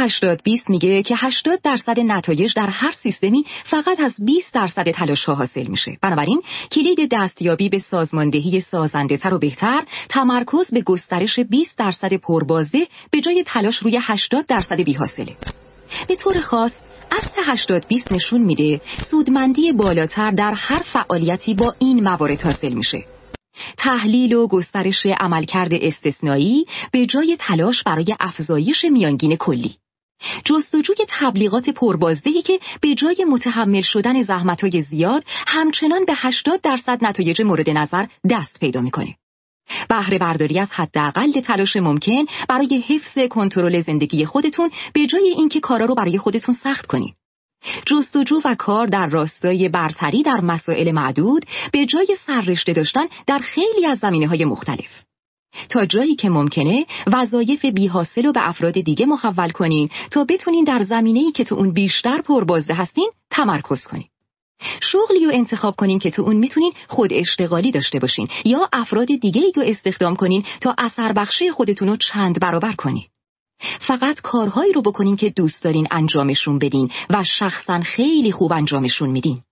80 20 میگه که 80 درصد نتایج در هر سیستمی فقط از 20 درصد تلاش ها حاصل میشه. بنابراین کلید دستیابی به سازماندهی سازنده تر و بهتر تمرکز به گسترش 20 درصد پربازده به جای تلاش روی 80 درصد بیحاصله. به طور خاص اصل 80 20 نشون میده سودمندی بالاتر در هر فعالیتی با این موارد حاصل میشه. تحلیل و گسترش عملکرد استثنایی به جای تلاش برای افزایش میانگین کلی. جستجوی تبلیغات پربازدهی که به جای متحمل شدن زحمتهای زیاد همچنان به 80 درصد نتایج مورد نظر دست پیدا می‌کنه. بهره برداری از حداقل تلاش ممکن برای حفظ کنترل زندگی خودتون به جای اینکه کارا رو برای خودتون سخت کنید. جستجو و کار در راستای برتری در مسائل معدود به جای سررشته داشتن در خیلی از زمینه های مختلف. تا جایی که ممکنه وظایف بیحاصل رو به افراد دیگه محول کنین تا بتونین در زمینه‌ای که تو اون بیشتر پربازده هستین تمرکز کنین. شغلی رو انتخاب کنین که تو اون می‌تونین خود اشتغالی داشته باشین یا افراد دیگه رو استخدام کنین تا اثر بخشی خودتون رو چند برابر کنین. فقط کارهایی رو بکنین که دوست دارین انجامشون بدین و شخصا خیلی خوب انجامشون میدین.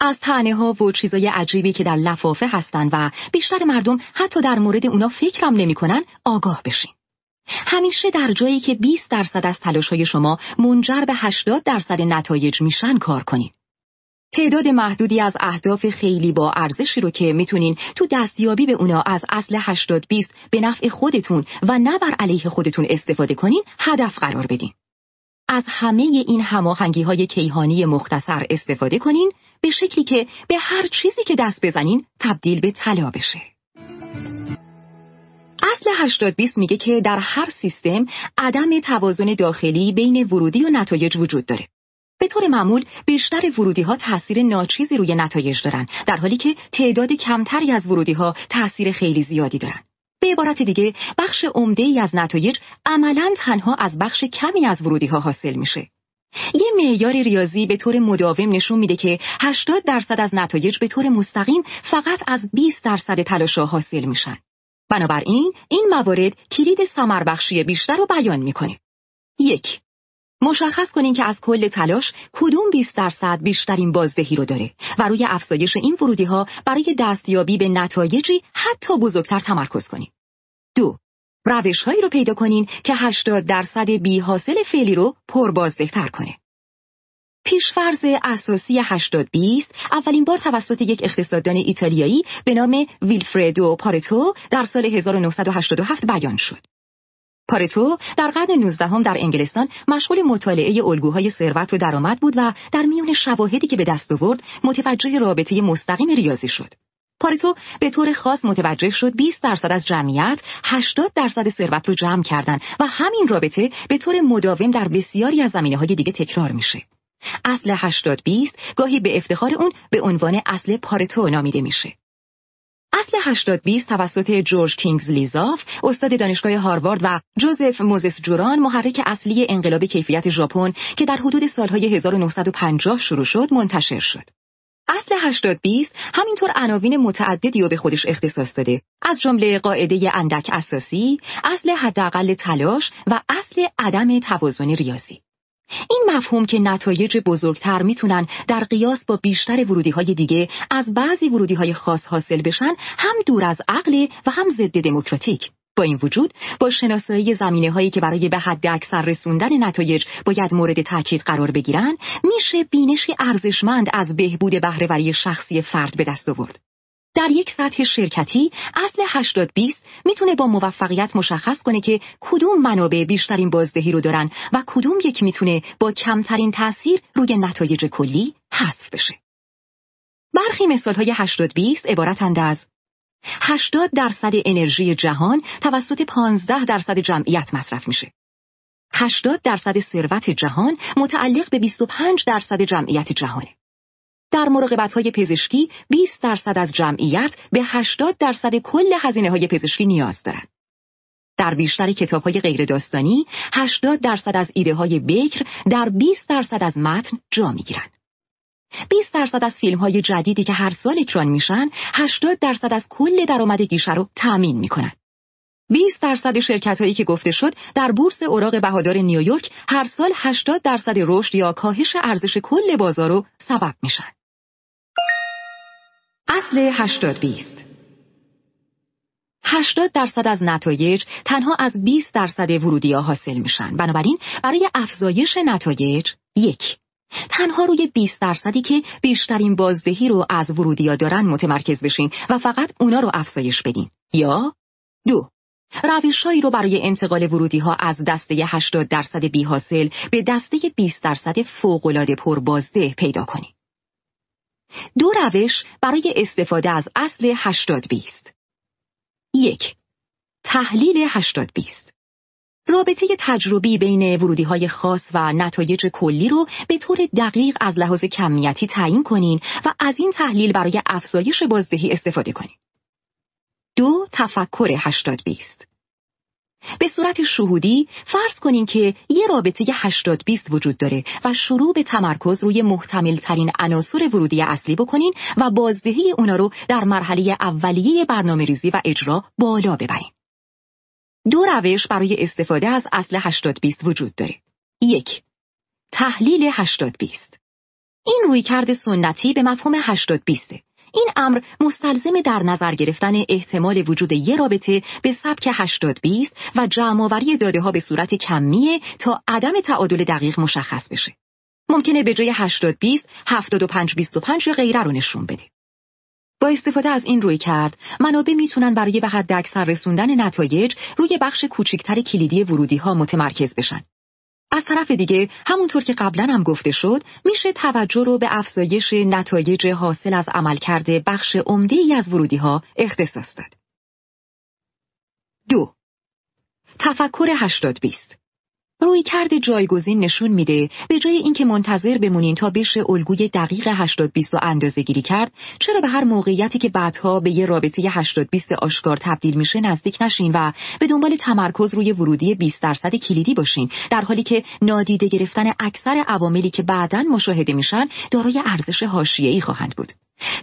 از تنه ها و چیزای عجیبی که در لفافه هستن و بیشتر مردم حتی در مورد اونا فکرم نمی‌کنن آگاه بشین. همیشه در جایی که 20 درصد از تلاش های شما منجر به 80 درصد نتایج میشن کار کنین. تعداد محدودی از اهداف خیلی با ارزشی رو که می‌تونین تو دستیابی به اونا از اصل 80 20 به نفع خودتون و نه بر علیه خودتون استفاده کنین هدف قرار بدین. از همه این هماهنگی های کیهانی مختصر استفاده کنین به شکلی که به هر چیزی که دست بزنین تبدیل به طلا بشه. اصل 80 20 میگه که در هر سیستم عدم توازن داخلی بین ورودی و نتایج وجود داره. به طور معمول بیشتر ورودی ها تاثیر ناچیزی روی نتایج دارن در حالی که تعداد کمتری از ورودی ها تاثیر خیلی زیادی دارن به عبارت دیگه بخش عمده ای از نتایج عملا تنها از بخش کمی از ورودی ها حاصل میشه یه معیار ریاضی به طور مداوم نشون میده که 80 درصد از نتایج به طور مستقیم فقط از 20 درصد تلاشا حاصل میشن. بنابراین این موارد کلید سمربخشی بیشتر رو بیان می‌کنه. یک مشخص کنین که از کل تلاش کدوم 20 درصد بیشترین بازدهی رو داره و روی افزایش این ورودی ها برای دستیابی به نتایجی حتی بزرگتر تمرکز کنین. دو روش هایی رو پیدا کنین که 80 درصد بی حاصل فعلی رو پربازدهتر کنه. پیشفرز اساسی 80 20 اولین بار توسط یک اقتصاددان ایتالیایی به نام ویلفردو پارتو در سال 1987 بیان شد. پارتو در قرن 19 هم در انگلستان مشغول مطالعه الگوهای ثروت و درآمد بود و در میون شواهدی که به دست آورد متوجه رابطه مستقیم ریاضی شد. پارتو به طور خاص متوجه شد 20 درصد از جمعیت 80 درصد ثروت رو جمع کردن و همین رابطه به طور مداوم در بسیاری از زمینه های دیگه تکرار میشه. اصل 80 20 گاهی به افتخار اون به عنوان اصل پارتو نامیده میشه. اصل 80 20 توسط جورج کینگز لیزاف استاد دانشگاه هاروارد و جوزف موزس جوران محرک اصلی انقلاب کیفیت ژاپن که در حدود سالهای 1950 شروع شد منتشر شد. اصل 80 20 همینطور عناوین متعددی رو به خودش اختصاص داده از جمله قاعده اندک اساسی، اصل حداقل تلاش و اصل عدم توازن ریاضی. این مفهوم که نتایج بزرگتر می‌تونن در قیاس با بیشتر ورودی های دیگه از بعضی ورودی های خاص حاصل بشن هم دور از عقل و هم ضد دموکراتیک. با این وجود با شناسایی زمینه هایی که برای به حد اکثر رسوندن نتایج باید مورد تاکید قرار بگیرن میشه بینشی ارزشمند از بهبود بهرهوری شخصی فرد به دست آورد در یک سطح شرکتی اصل 80 20 می‌تونه با موفقیت مشخص کنه که کدوم منابع بیشترین بازدهی رو دارن و کدوم یک می‌تونه با کمترین تاثیر روی نتایج کلی حذف بشه. برخی مثال های 80 20 عبارتند از 80 درصد انرژی جهان توسط 15 درصد جمعیت مصرف میشه. 80 درصد ثروت جهان متعلق به 25 درصد جمعیت جهانه. در مراقبت های پزشکی 20 درصد از جمعیت به 80 درصد کل هزینه های پزشکی نیاز دارند. در بیشتر کتاب های غیر داستانی 80 درصد از ایده های بکر در 20 درصد از متن جا می گیرن. 20 درصد از فیلم های جدیدی که هر سال اکران میشن 80 درصد از کل درآمد گیشه رو تأمین می‌کنن. 20 درصد شرکت هایی که گفته شد در بورس اوراق بهادار نیویورک هر سال 80 درصد رشد یا کاهش ارزش کل بازار رو سبب میشن. اصل 80 20 80 درصد از نتایج تنها از 20 درصد ورودی ها حاصل میشن. بنابراین برای افزایش نتایج یک تنها روی 20 درصدی که بیشترین بازدهی رو از ورودیا دارن متمرکز بشین و فقط اونا رو افزایش بدین. یا دو روشهایی رو برای انتقال ورودی ها از دسته 80 درصد بی حاصل به دسته 20 درصد فوقالعاده پربازده پیدا کنید. دو روش برای استفاده از اصل 80 20 یک تحلیل 80 20 رابطه تجربی بین ورودی های خاص و نتایج کلی رو به طور دقیق از لحاظ کمیتی تعیین کنین و از این تحلیل برای افزایش بازدهی استفاده کنین. دو تفکر 80 20 به صورت شهودی فرض کنین که یه رابطه 80 20 وجود داره و شروع به تمرکز روی محتمل ترین عناصر ورودی اصلی بکنین و بازدهی اونا رو در مرحله اولیه برنامه ریزی و اجرا بالا ببرین. دو روش برای استفاده از اصل 80 20 وجود داره. یک تحلیل 80 20 این رویکرد سنتی به مفهوم 80 20 این امر مستلزم در نظر گرفتن احتمال وجود یه رابطه به سبک 80 20 و جمعآوری داده ها به صورت کمیه تا عدم تعادل دقیق مشخص بشه. ممکنه به جای 80 20 75 25 یا غیره رو نشون بده. با استفاده از این روی کرد، منابع می‌تونن برای به حد اکثر رسوندن نتایج روی بخش کوچکتر کلیدی ورودی ها متمرکز بشن. از طرف دیگه همونطور که قبلا هم گفته شد میشه توجه رو به افزایش نتایج حاصل از عملکرد بخش عمده ای از ورودی ها اختصاص داد. دو تفکر 80 20 روی کرد جایگزین نشون میده. به جای اینکه منتظر بمونین تا بشه الگوی دقیق 80 20 رو اندازه گیری کرد چرا به هر موقعیتی که بعدها به یه رابطه 80 20 آشکار تبدیل میشه نزدیک نشین و به دنبال تمرکز روی ورودی 20 درصد کلیدی باشین در حالی که نادیده گرفتن اکثر عواملی که بعدا مشاهده میشن دارای ارزش حاشیه‌ای خواهند بود.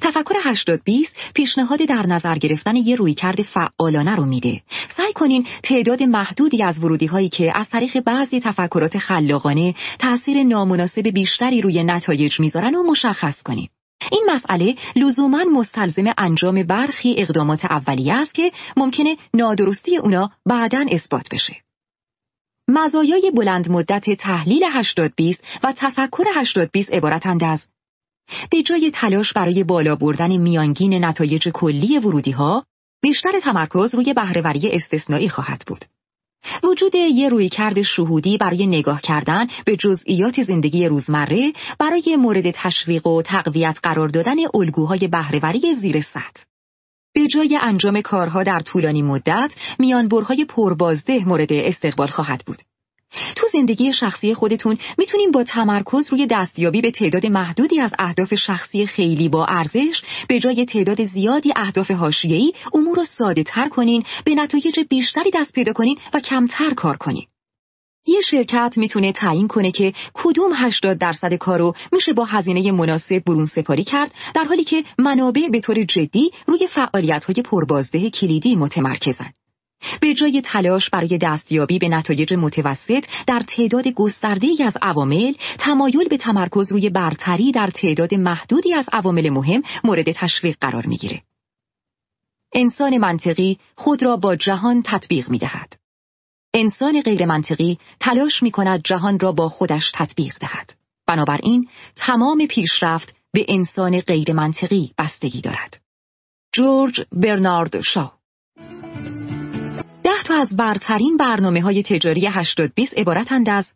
تفکر 80 20 پیشنهاد در نظر گرفتن یه رویکرد فعالانه رو میده. سعی کنین تعداد محدودی از ورودی هایی که از طریق بعضی تفکرات خلاقانه تأثیر نامناسب بیشتری روی نتایج می‌ذارن و مشخص کنید. این مسئله لزوما مستلزم انجام برخی اقدامات اولیه است که ممکنه نادرستی اونا بعدا اثبات بشه. مزایای بلند مدت تحلیل 80 20 و تفکر 80 20 عبارتند از به جای تلاش برای بالا بردن میانگین نتایج کلی ورودی ها، بیشتر تمرکز روی بهرهوری استثنایی خواهد بود. وجود یه رویکرد شهودی برای نگاه کردن به جزئیات زندگی روزمره برای مورد تشویق و تقویت قرار دادن الگوهای بهرهوری زیر سطح. به جای انجام کارها در طولانی مدت، میانبرهای پربازده مورد استقبال خواهد بود. تو زندگی شخصی خودتون می‌تونیم با تمرکز روی دستیابی به تعداد محدودی از اهداف شخصی خیلی با ارزش به جای تعداد زیادی اهداف حاشیه‌ای امور رو ساده تر کنین به نتایج بیشتری دست پیدا کنین و کمتر کار کنین. یه شرکت می‌تونه تعیین کنه که کدوم 80 درصد کارو میشه با هزینه مناسب برون سپاری کرد در حالی که منابع به طور جدی روی فعالیت‌های پربازده کلیدی متمرکزن. به جای تلاش برای دستیابی به نتایج متوسط در تعداد گسترده از عوامل، تمایل به تمرکز روی برتری در تعداد محدودی از عوامل مهم مورد تشویق قرار می‌گیره. انسان منطقی خود را با جهان تطبیق می دهد. انسان غیر منطقی تلاش می کند جهان را با خودش تطبیق دهد. بنابراین تمام پیشرفت به انسان غیر منطقی بستگی دارد. جورج برنارد شاو تا از برترین برنامه های تجاری 80 20 عبارتند از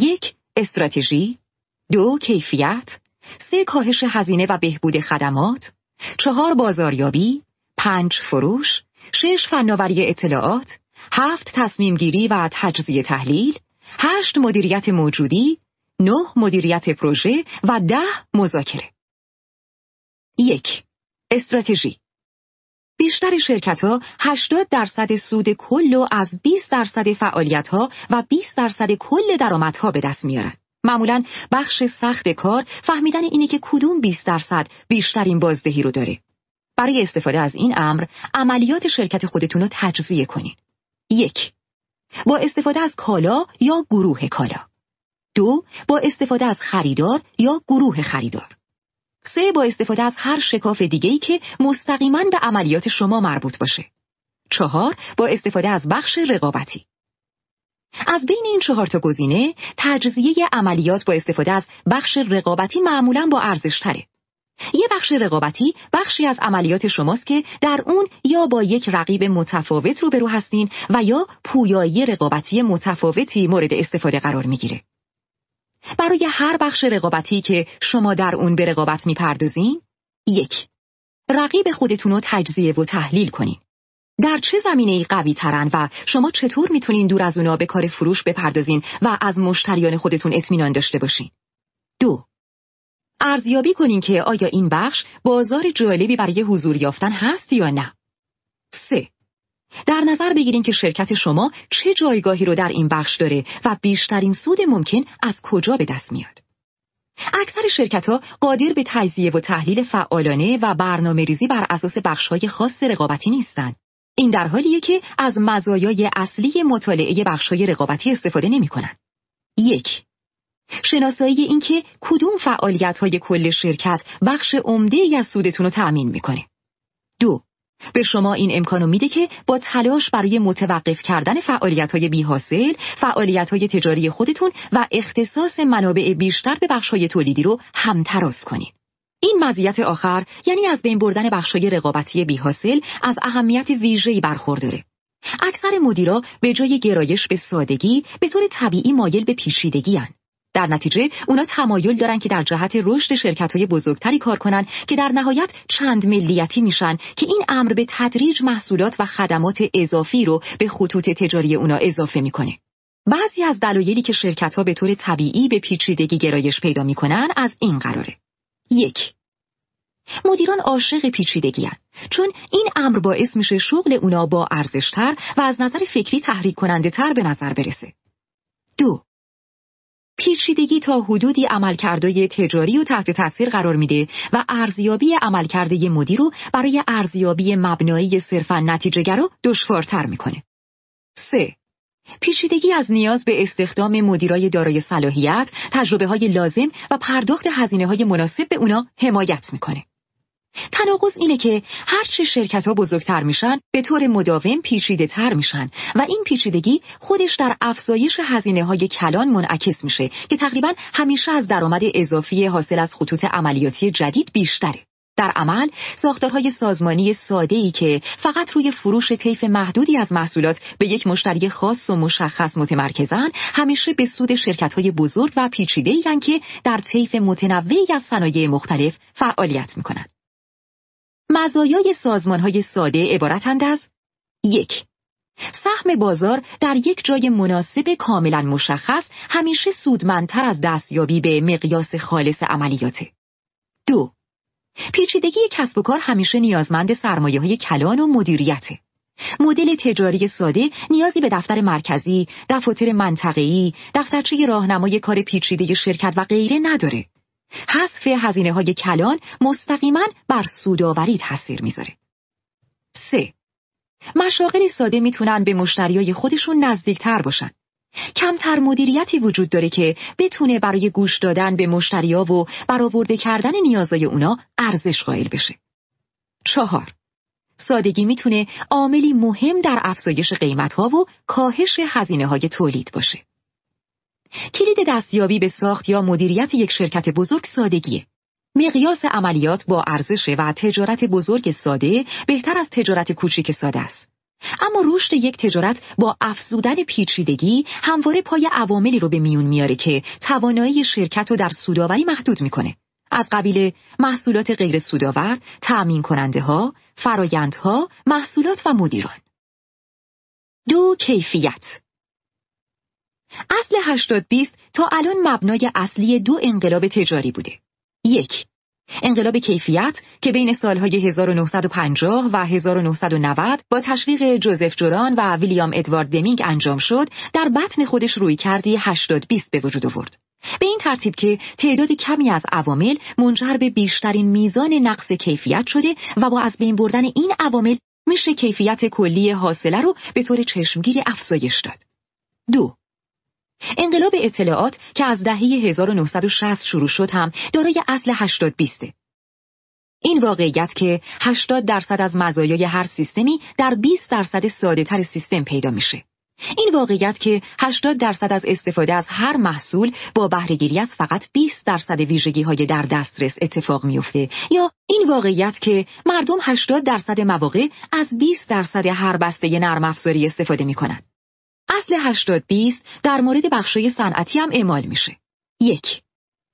یک استراتژی، دو کیفیت، سه کاهش هزینه و بهبود خدمات، چهار بازاریابی، پنج فروش، شش فناوری اطلاعات، هفت تصمیم گیری و تجزیه تحلیل، هشت مدیریت موجودی، نه مدیریت پروژه و ده مذاکره. یک استراتژی بیشتر شرکت ها 80 درصد سود کل و از 20 درصد فعالیت ها و 20 درصد کل درآمدها به دست میارن. معمولا بخش سخت کار فهمیدن اینه که کدوم 20 درصد بیشترین بازدهی رو داره. برای استفاده از این امر عملیات شرکت خودتون رو تجزیه کنید. یک با استفاده از کالا یا گروه کالا دو با استفاده از خریدار یا گروه خریدار سه با استفاده از هر شکاف دیگه‌ای که مستقیما به عملیات شما مربوط باشه چهار با استفاده از بخش رقابتی از بین این چهار تا گزینه تجزیه عملیات با استفاده از بخش رقابتی معمولا با ارزش تره. یه بخش رقابتی بخشی از عملیات شماست که در اون یا با یک رقیب متفاوت روبرو هستین و یا پویایی رقابتی متفاوتی مورد استفاده قرار می‌گیره. برای هر بخش رقابتی که شما در اون به رقابت می‌پردازین، یک رقیب خودتون رو تجزیه و تحلیل کنین. در چه زمینه ای قوی ترن و شما چطور می‌تونین دور از اونا به کار فروش بپردازین و از مشتریان خودتون اطمینان داشته باشین؟ دو ارزیابی کنین که آیا این بخش بازار جالبی برای حضور یافتن هست یا نه. سه در نظر بگیرین که شرکت شما چه جایگاهی رو در این بخش داره و بیشترین سود ممکن از کجا به دست میاد. اکثر شرکت ها قادر به تجزیه و تحلیل فعالانه و برنامه ریزی بر اساس بخش های خاص رقابتی نیستند. این در حالیه که از مزایای اصلی مطالعه بخش‌های رقابتی استفاده نمی‌کنند. یک شناسایی اینکه کدوم فعالیت‌های کل شرکت بخش عمده از سودتون رو تأمین می‌کنه. دو به شما این امکانو میده که با تلاش برای متوقف کردن فعالیت‌های بیحاصل، فعالیت‌های تجاری خودتون و اختصاص منابع بیشتر به بخش‌های تولیدی رو همتراز کنید. این مزیت آخر یعنی از بین بردن بخشای رقابتی بیحاصل از اهمیت ویژه‌ای برخورداره. اکثر مدیرا به جای گرایش به سادگی به طور طبیعی مایل به پیچیدگی هن. در نتیجه اونا تمایل دارن که در جهت رشد شرکت های بزرگتری کار کنن که در نهایت چند ملیتی میشن که این امر به تدریج محصولات و خدمات اضافی رو به خطوط تجاری اونا اضافه می‌کنه. بعضی از دلایلی که شرکت ها به طور طبیعی به پیچیدگی گرایش پیدا می‌کنن از این قراره. یک مدیران عاشق پیچیدگی چون این امر باعث میشه شغل اونا با ارزشتر و از نظر فکری تحریک کننده تر به نظر برسه. دو پیچیدگی تا حدودی عملکردهای تجاری و تحت تاثیر قرار میده و ارزیابی عملکرده مدیر رو برای ارزیابی مبنایی صرفا نتیجه رو دشوارتر می‌کنه. سه پیچیدگی از نیاز به استخدام مدیرای دارای صلاحیت، تجربه های لازم و پرداخت هزینه های مناسب به اونا حمایت می‌کنه. تناقض اینه که هرچه شرکت ها بزرگتر میشن به طور مداوم پیچیده تر میشن و این پیچیدگی خودش در افزایش هزینه های کلان منعکس میشه که تقریبا همیشه از درآمد اضافی حاصل از خطوط عملیاتی جدید بیشتره. در عمل ساختارهای سازمانی ساده ای که فقط روی فروش طیف محدودی از محصولات به یک مشتری خاص و مشخص متمرکزن همیشه به سود شرکت‌های بزرگ و پیچیده که در طیف متنوعی از صنایع مختلف فعالیت می‌کنند. مزایای سازمانهای ساده عبارتند از یک سهم بازار در یک جای مناسب کاملا مشخص همیشه سودمندتر از دستیابی به مقیاس خالص عملیاته. دو پیچیدگی کسب و کار همیشه نیازمند سرمایه های کلان و مدیریته. مدل تجاری ساده نیازی به دفتر مرکزی، دفاتر منطقه‌ای، دفترچه راهنمای کار پیچیده شرکت و غیره نداره. حذف هزینه های کلان مستقیما بر سوداوری تاثیر می‌ذاره. 3. مشاغل ساده می‌تونن به مشتریای خودشون نزدیکتر باشن. کمتر مدیریتی وجود داره که بتونه برای گوش دادن به مشتریا و برآورده کردن نیازهای اونا ارزش قائل بشه. چهار سادگی می‌تونه عاملی مهم در افزایش قیمتها و کاهش هزینه های تولید باشه. کلید دستیابی به ساخت یا مدیریت یک شرکت بزرگ سادگیه. مقیاس عملیات با ارزش و تجارت بزرگ ساده بهتر از تجارت کوچیک ساده است. اما رشد یک تجارت با افزودن پیچیدگی همواره پای عواملی رو به میون میاره که توانایی شرکت رو در سوداوری محدود می‌کنه. از قبیل محصولات غیر سودآور، تأمین کننده ها، فرایندها، محصولات و مدیران. دو کیفیت اصل 80 20 تا الان مبنای اصلی دو انقلاب تجاری بوده. یک انقلاب کیفیت که بین سالهای 1950 و 1990 با تشویق جوزف جوران و ویلیام ادوارد دمینگ انجام شد در بطن خودش روی کردی 80 20 به وجود آورد. به این ترتیب که تعداد کمی از عوامل منجر به بیشترین میزان نقص کیفیت شده و با از بین بردن این عوامل میشه کیفیت کلی حاصله رو به طور چشمگیر افزایش داد. دو انقلاب اطلاعات که از دهه 1960 شروع شد هم دارای اصل 80 بیسته. این واقعیت که 80 درصد از مزایای هر سیستمی در 20 درصد ساده تر سیستم پیدا میشه. این واقعیت که 80 درصد از استفاده از هر محصول با بهرهگیری از فقط 20 درصد ویژگی های در دسترس اتفاق میفته یا این واقعیت که مردم 80 درصد مواقع از 20 درصد هر بسته نرم افزاری استفاده می‌کنند. اصل 80 20 در مورد بخشای صنعتی هم اعمال میشه. یک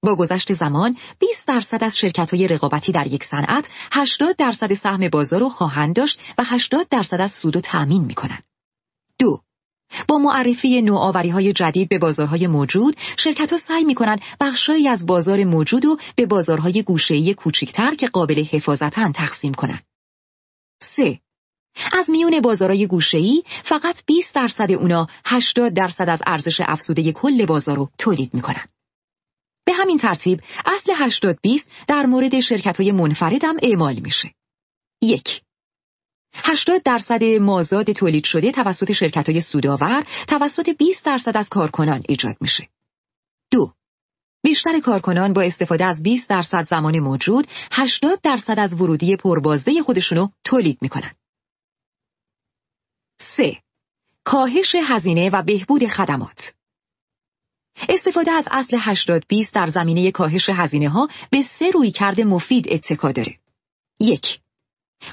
با گذشت زمان 20 درصد از شرکت های رقابتی در یک صنعت 80 درصد سهم بازار رو خواهند داشت و 80 درصد از سود و تأمین می‌کنند. دو با معرفی نوآوری های جدید به بازارهای موجود، شرکت ها سعی می کنند بخشهایی از بازار موجود رو به بازارهای گوشه‌ای کوچکتر که قابل حفاظتن تقسیم کنند. 3. از میون بازارهای گوشه‌ای فقط 20 درصد اونا 80 درصد از ارزش افزوده کل بازار رو تولید می‌کنن. به همین ترتیب اصل 80 20 در مورد شرکت های منفرد هم اعمال میشه. یک 80 درصد مازاد تولید شده توسط شرکت های سودآور توسط 20 درصد از کارکنان ایجاد میشه. دو بیشتر کارکنان با استفاده از 20 درصد زمان موجود 80 درصد از ورودی پربازده خودشونو تولید می‌کنن. 3. کاهش هزینه و بهبود خدمات استفاده از اصل 80 20 در زمینه کاهش هزینه ها به سه روی کرده مفید اتکا داره. یک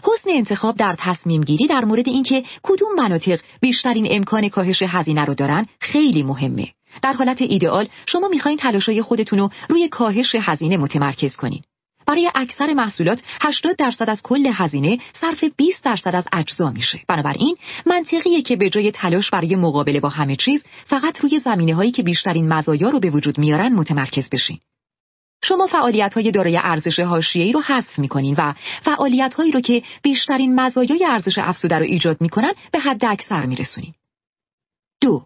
حسن انتخاب در تصمیم گیری در مورد اینکه کدوم مناطق بیشترین امکان کاهش هزینه رو دارن خیلی مهمه. در حالت ایدئال شما می‌خواین تلاشای خودتون رو روی کاهش هزینه متمرکز کنین. برای اکثر محصولات 80 درصد از کل هزینه صرف 20 درصد از اجزا میشه. بنابراین منطقیه که به جای تلاش برای مقابله با همه چیز فقط روی زمینه هایی که بیشترین مزایا رو به وجود میارن متمرکز بشین. شما فعالیت های دارای ارزش حاشیه‌ای رو حذف می‌کنین و فعالیت هایی رو که بیشترین مزایای ارزش افزوده رو ایجاد می‌کنن به حد اکثر میرسونین. دو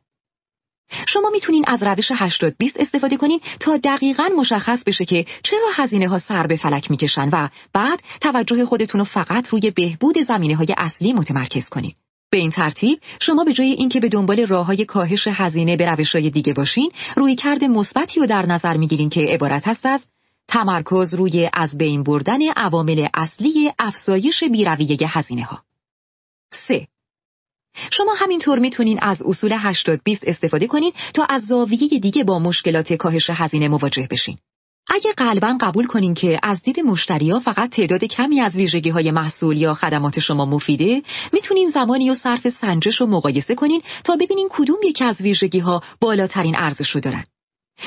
شما می‌تونین از روش 80 20 استفاده کنین تا دقیقا مشخص بشه که چرا هزینه ها سر به فلک می‌کشن و بعد توجه خودتون رو فقط روی بهبود زمینه های اصلی متمرکز کنین. به این ترتیب شما به جای اینکه به دنبال راه های کاهش هزینه به روش های دیگه باشین روی کرد مثبتی رو در نظر می‌گیرین که عبارت هست از تمرکز روی از بین بردن عوامل اصلی افزایش بیرویه هزینه ها. 3. شما همینطور می‌تونین از اصول 80 20 استفاده کنین تا از زاویه دیگه با مشکلات کاهش هزینه مواجه بشین. اگه قلبا قبول کنین که از دید مشتریا فقط تعداد کمی از ویژگی های محصول یا خدمات شما مفیده می‌تونین زمانی و صرف سنجش رو مقایسه کنین تا ببینین کدوم یکی از ویژگی ها بالاترین ارزش رو دارن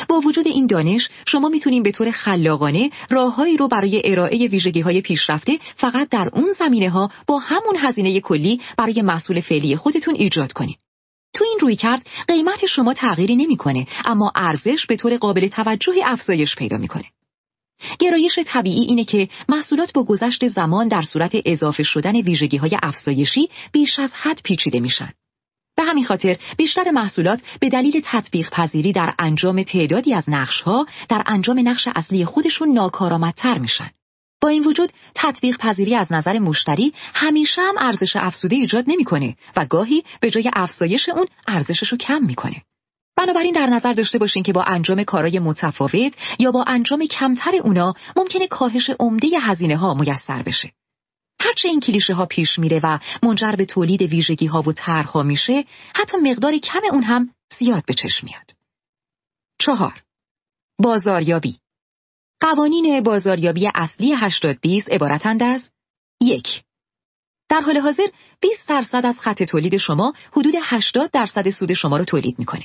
با وجود این دانش شما می‌تونین به طور خلاقانه راههایی رو برای ارائه ویژگی های پیشرفته فقط در اون زمینه ها با همون هزینه کلی برای محصول فعلی خودتون ایجاد کنید. تو این روی کرد قیمت شما تغییری نمی‌کنه اما ارزش به طور قابل توجهی افزایش پیدا می‌کنه. گرایش طبیعی اینه که محصولات با گذشت زمان در صورت اضافه شدن ویژگی های افزایشی بیش از حد پیچیده میشن. به همین خاطر بیشتر محصولات به دلیل تطبیق پذیری در انجام تعدادی از نقشها در انجام نقش اصلی خودشون ناکارآمدتر میشن. با این وجود تطبیق پذیری از نظر مشتری همیشه هم ارزش افزوده ایجاد نمی‌کنه و گاهی به جای افزایش اون ارزشش رو کم می‌کنه. بنابراین در نظر داشته باشین که با انجام کارای متفاوت یا با انجام کمتر اونا ممکنه کاهش عمده هزینه ها میسر بشه. هرچه این کلیشه ها پیش میره و منجر به تولید ویژگی ها و طرحها میشه حتی مقدار کم اون هم زیاد به چشم میاد. چهار بازاریابی قوانین بازاریابی اصلی 80 20 عبارتند از یک در حال حاضر 20 درصد از خط تولید شما حدود 80 درصد سود شما رو تولید می‌کنه.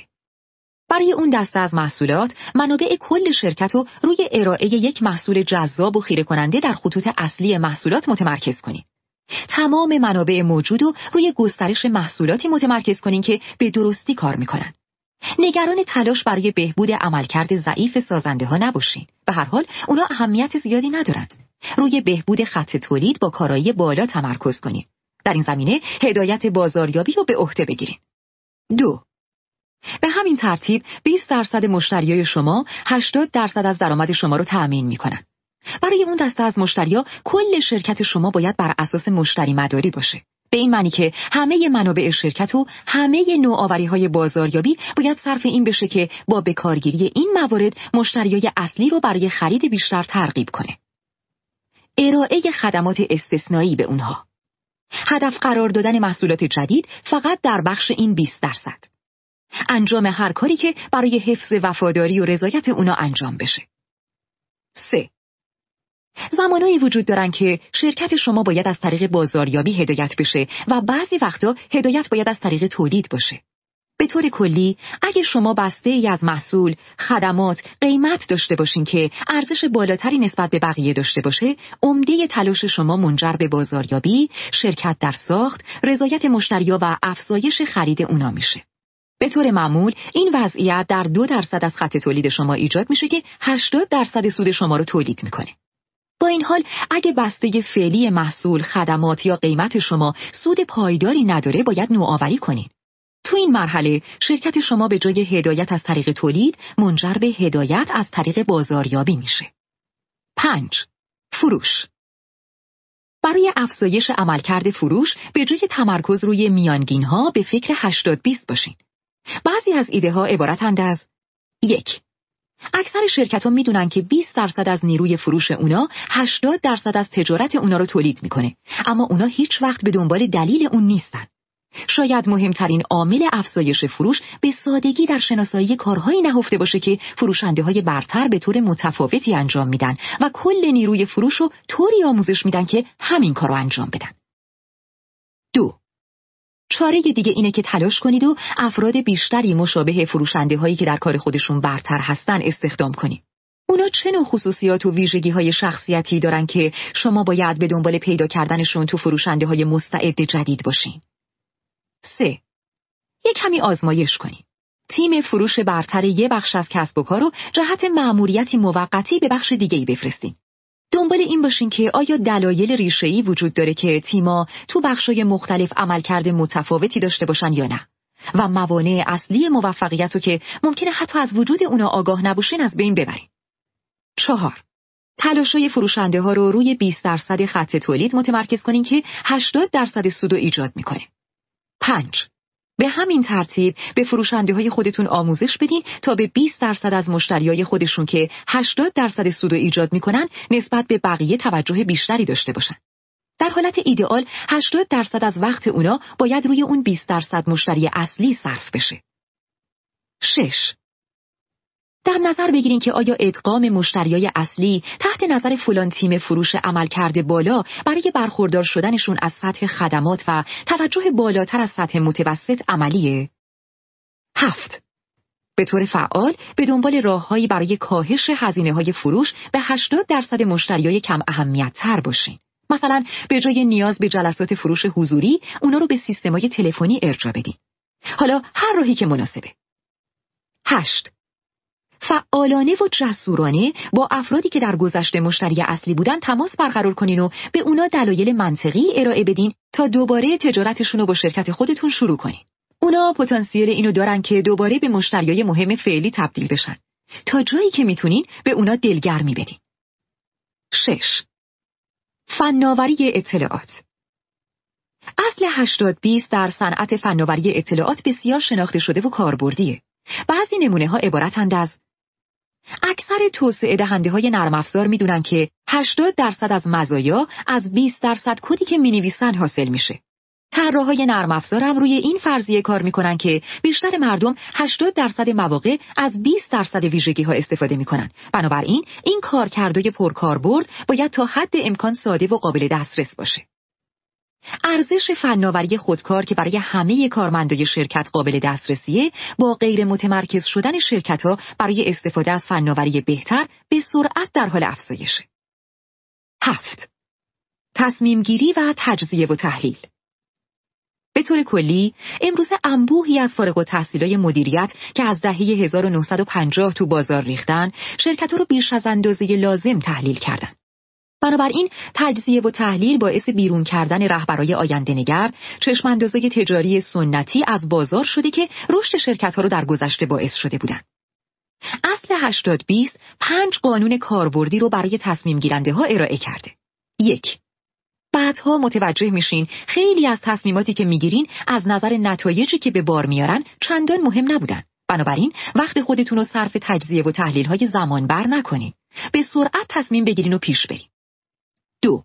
برای اون دسته از محصولات منابع کل شرکت رو روی ارائه یک محصول جذاب و خیره کننده در خطوط اصلی محصولات متمرکز کنید. تمام منابع موجود رو روی گسترش محصولاتی متمرکز کنین که به درستی کار می‌کنن. نگران تلاش برای بهبود عملکرد ضعیف سازنده ها نباشین. به هر حال اونا اهمیت زیادی ندارن. روی بهبود خط تولید با کارایی بالا تمرکز کنید. در این زمینه هدایت بازاریابی رو به عهده بگیرین. دو به همین ترتیب 20 درصد مشتریای شما 80 درصد از درآمد شما رو تأمین می‌کنن. برای اون دسته از مشتریا کل شرکت شما باید بر اساس مشتری مداری باشه. به این معنی که همه منابع شرکت و همه نوآوری های بازاریابی باید صرف این بشه که با بکارگیری این موارد مشتریای اصلی رو برای خرید بیشتر ترغیب کنه. ارائه خدمات استثنایی به اونها. هدف قرار دادن محصولات جدید فقط در بخش این 20 درصد. انجام هر کاری که برای حفظ وفاداری و رضایت اونا انجام بشه. 3. زمانایی وجود دارن که شرکت شما باید از طریق بازاریابی هدایت بشه و بعضی وقتا هدایت باید از طریق تولید باشه. به طور کلی اگه شما بسته ای از محصول، خدمات، قیمت داشته باشین که ارزش بالاتری نسبت به بقیه داشته باشه، عمده تلاش شما منجر به بازاریابی، شرکت در ساخت، رضایت مشتریا و افزایش خرید اونا میشه. به طور معمول این وضعیت در دو درصد از خط تولید شما ایجاد میشه که 80 درصد سود شما رو تولید می‌کنه. با این حال اگه بسته فعلی محصول، خدمات یا قیمت شما سود پایداری نداره باید نوآوری کنید. تو این مرحله شرکت شما به جای هدایت از طریق تولید منجر به هدایت از طریق بازاریابی میشه. 5. فروش برای افزایش عملکرد فروش به جای تمرکز روی میانگین ها به فکر 80 20 باشین. بعضی از ایده ها عبارتند از یک اکثر شرکت ها می‌دونن که 20 درصد از نیروی فروش اونا 80 درصد از تجارت اونا رو تولید می‌کنه اما اونا هیچ وقت به دنبال دلیل اون نیستن شاید مهمترین عامل افزایش فروش به سادگی در شناسایی کارهایی نهفته باشه که فروشنده های برتر به طور متفاوتی انجام میدن و کل نیروی فروش رو طوری آموزش میدن که همین کار رو انجام بدن. چاره دیگه اینه که تلاش کنید و افراد بیشتری مشابه فروشنده هایی که در کار خودشون برتر هستن استخدام کنید. اونا چه نوع خصوصیات و ویژگی های شخصیتی دارن که شما باید به دنبال پیدا کردنشون تو فروشنده های مستعد جدید باشین؟ 3. یک کمی آزمایش کنید. تیم فروش برتر یه بخش از کسب و کار جهت مأموریتی موقتی به بخش دیگه ای بفرستین. دنبال این باشین که آیا دلایل ریشه‌ای وجود داره که تیما تو بخشای مختلف عملکرد متفاوتی داشته باشن یا نه و موانع اصلی موفقیت رو که ممکنه حتی از وجود اونا آگاه نباشین از بین ببرین. چهار تلاشای فروشنده ها رو روی 20 درصد خط تولید متمرکز کنین که 80 درصد سود ایجاد می‌کنه. 5. به همین ترتیب به فروشنده های خودتون آموزش بدین تا به 20 درصد از مشتریای خودشون که 80 درصد سود ایجاد می‌کنن نسبت به بقیه توجه بیشتری داشته باشن. در حالت ایدئال 80 درصد از وقت اونا باید روی اون 20 درصد مشتری اصلی صرف بشه. 6. در نظر بگیرین که آیا ادغام مشتریای اصلی تحت نظر فلان تیم فروش عمل کرده بالا برای برخوردار شدنشون از سطح خدمات و توجه بالاتر از سطح متوسط عملیه؟ هفت به طور فعال به دنبال راههایی برای کاهش هزینه های فروش به 80 درصد مشتریای کم اهمیت تر باشین. مثلا به جای نیاز به جلسات فروش حضوری اونا رو به سیستمای تلفنی ارجا بدین. حالا هر راهی که مناسبه. هشت فعالانه و جسورانه با افرادی که در گذشته مشتری اصلی بودن تماس برقرار کنین و به اونا دلایل منطقی ارائه بدین تا دوباره تجارتشون رو با شرکت خودتون شروع کنین. اونا پتانسیل اینو دارن که دوباره به مشتریای مهم فعلی تبدیل بشن. تا جایی که می‌تونین به اونا دلگرمی بدین. 6. فناوری اطلاعات اصل 80 20 در صنعت فناوری اطلاعات بسیار شناخته شده و کاربردیه. بعضی نمونه ها عبارتند از اکثر توسعه دهنده های نرم افزار می‌دونن که 80 درصد از مزایا از 20 درصد کدی که می‌نویسن حاصل میشه. طراحهای نرم هم روی این فرضیه کار می‌کنن که بیشتر مردم 80 درصد مواقع از 20 درصد ویژگی ها استفاده می‌کنن. بنابراین این کارکردهای پرکاربرد باید تا حد امکان ساده و قابل دسترس باشه. ارزش فناوری خودکار که برای همه کارمندای شرکت قابل دسترسیه با غیر متمرکز شدن شرکت ها برای استفاده از فناوری بهتر به سرعت در حال افزایشه. هفت تصمیم گیری و تجزیه و تحلیل به طور کلی امروز انبوهی از فارغ و تحصیلای مدیریت که از دهه 1950 تو بازار ریختن شرکت رو بیش از اندازه لازم تحلیل کردن. بنابراین تجزیه و تحلیل باعث بیرون کردن رهبرای آینده نگر چشم تجاری سنتی از بازار شده که رشد شرکت ها رو در گذشته باعث شده بودند. اصل 80 20 پنج قانون کاربردی رو برای تصمیم گیرنده ها ارائه کرده. یک بعدها متوجه میشین خیلی از تصمیماتی که می‌گیرین از نظر نتایجی که به بار میارن چندان مهم نبودن. بنابراین وقت خودتون رو صرف تجزیه و تحلیل های زمان بر نکنین. به سرعت تصمیم بگیرین و پیش برین. دو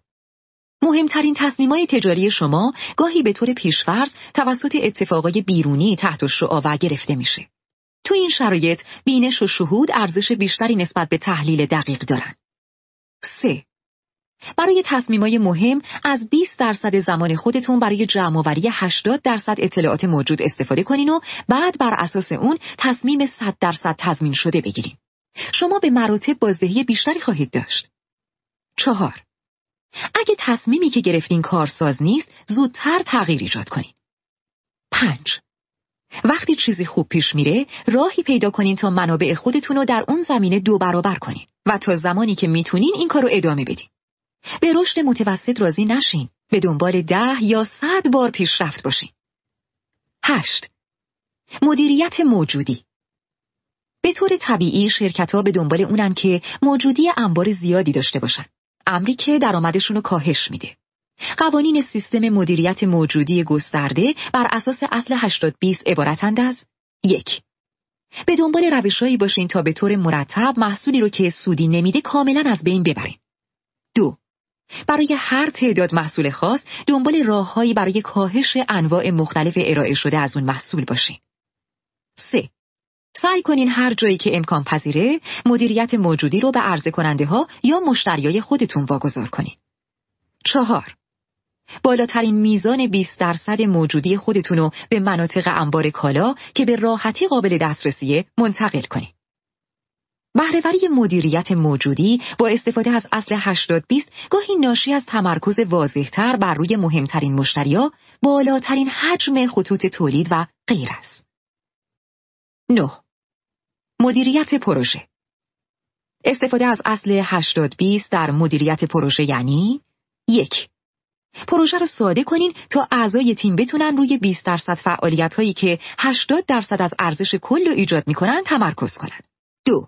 مهمترین تصمیمای تجاری شما گاهی به طور پیشفرض توسط اتفاقای بیرونی تحت شعا گرفته میشه. تو این شرایط بینش و شهود ارزش بیشتری نسبت به تحلیل دقیق دارن. 3. برای تصمیمای مهم از 20 درصد زمان خودتون برای جمعآوری 80 درصد اطلاعات موجود استفاده کنین و بعد بر اساس اون تصمیم 100 درصد تضمین شده بگیرین. شما به مراتب بازدهی بیشتری خواهید داشت. چهار اگه تصمیمی که گرفتین کارساز نیست زودتر تغییر ایجاد کنین. پنج وقتی چیزی خوب پیش میره راهی پیدا کنین تا منابع خودتون رو در اون زمینه دو برابر کنین و تا زمانی که می‌تونین این کار رو ادامه بدین. به رشد متوسط راضی نشین. به دنبال ده یا صد بار پیشرفت باشین. هشت مدیریت موجودی به طور طبیعی شرکت ها به دنبال اونن که موجودی انبار زیادی داشته باشن. امری که درآمدشون رو کاهش میده. قوانین سیستم مدیریت موجودی گسترده بر اساس اصل 80 20 عبارتند از یک به دنبال روشهایی باشین تا به طور مرتب محصولی رو که سودی نمیده کاملا از بین ببرین. دو برای هر تعداد محصول خاص دنبال راههایی برای کاهش انواع مختلف ارائه شده از اون محصول باشین. سه سعی کنین هر جایی که امکان پذیره مدیریت موجودی رو به عرضه کننده ها یا مشتریای خودتون واگذار کنین. چهار بالاترین میزان 20 درصد موجودی خودتون رو به مناطق انبار کالا که به راحتی قابل دسترسیه منتقل کنید. بهرهوری مدیریت موجودی با استفاده از اصل 80 20 گاهی ناشی از تمرکز واضحتر بر روی مهمترین مشتریا، بالاترین حجم خطوط تولید و غیر است. 9. مدیریت پروژه. استفاده از اصل 80 20 در مدیریت پروژه یعنی یک. پروژه رو ساده کنین تا اعضای تیم بتونن روی 20 درصد فعالیت هایی که 80 درصد از ارزش کل رو ایجاد می‌کنن تمرکز کنن. دو.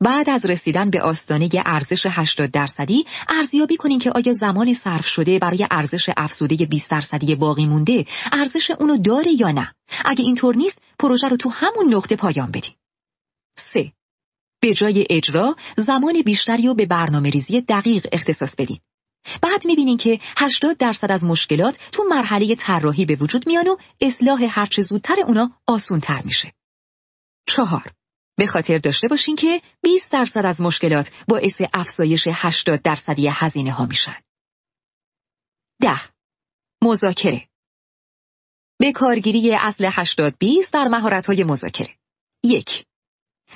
بعد از رسیدن به آستانه ارزش 80 درصدی ارزیابی کنین که آیا زمان صرف شده برای ارزش افزوده 20 درصدی باقی مونده ارزش اونو داره یا نه. اگه اینطور نیست پروژه رو تو همون نقطه پایان بدین. 3. به جای اجرا زمان بیشتری رو به برنامه ریزی دقیق اختصاص بدین بعد می‌بینین که 80 درصد از مشکلات تو مرحله طراحی به وجود میان و اصلاح هرچه زودتر اونا آسون تر میشه. چهار به خاطر داشته باشین که 20 درصد از مشکلات باعث افزایش 80 درصدی هزینه ها میشن. ده مذاکره به کارگیری اصل 80 20 در مهارت های مذاکره. یک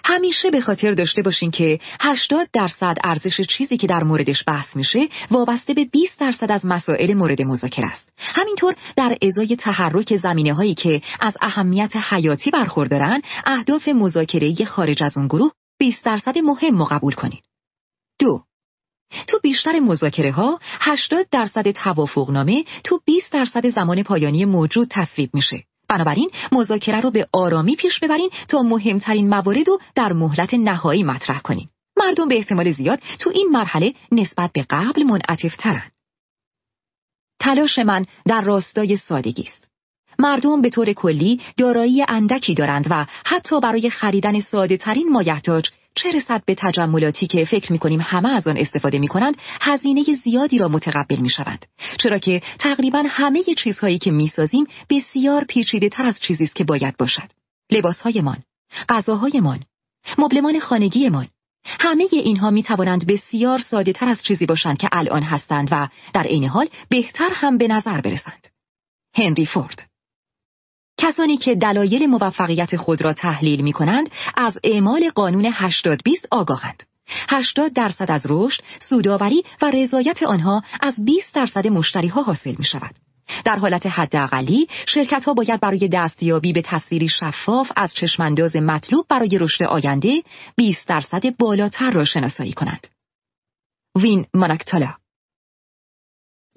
همیشه به خاطر داشته باشین که 80 درصد ارزش چیزی که در موردش بحث میشه وابسته به 20 درصد از مسائل مورد مذاکره است. همینطور در ازای تحرک زمینه هایی که از اهمیت حیاتی برخوردارن اهداف مذاکره خارج از اون گروه 20 درصد مهم قبول کنید. دو تو بیشتر مذاکره ها 80 درصد توافقنامه تو 20 درصد زمان پایانی موجود تصویب میشه. بنابراین مذاکره رو به آرامی پیش ببرین تا مهمترین موارد رو در مهلت نهایی مطرح کنین. مردم به احتمال زیاد تو این مرحله نسبت به قبل منعطف ترن. تلاش من در راستای سادگی است. مردم به طور کلی دارایی اندکی دارند و حتی برای خریدن ساده ترین مایحتاج چه رسد به تجملاتی که فکر می‌کنیم همه از آن استفاده می‌کنند هزینه زیادی را متقبل می‌شوند چرا که تقریبا همه چیزهایی که می‌سازیم بسیار پیچیده تر از چیزی است که باید باشد لباسهایمان غذاهایمان مبلمان خانگیمان همه اینها می توانند بسیار ساده تر از چیزی باشند که الان هستند و در عین حال بهتر هم به نظر برسند. هنری فورد کسانی که دلایل موفقیت خود را تحلیل می کنند از اعمال قانون 80 20 آگاهند. 80 درصد از رشد، سوداوری و رضایت آنها از 20 درصد مشتری ها حاصل می شود. در حالت حداقلی شرکت ها باید برای دستیابی به تصویری شفاف از چشمانداز مطلوب برای رشد آینده 20 درصد بالاتر را شناسایی کنند. وین مانکتالا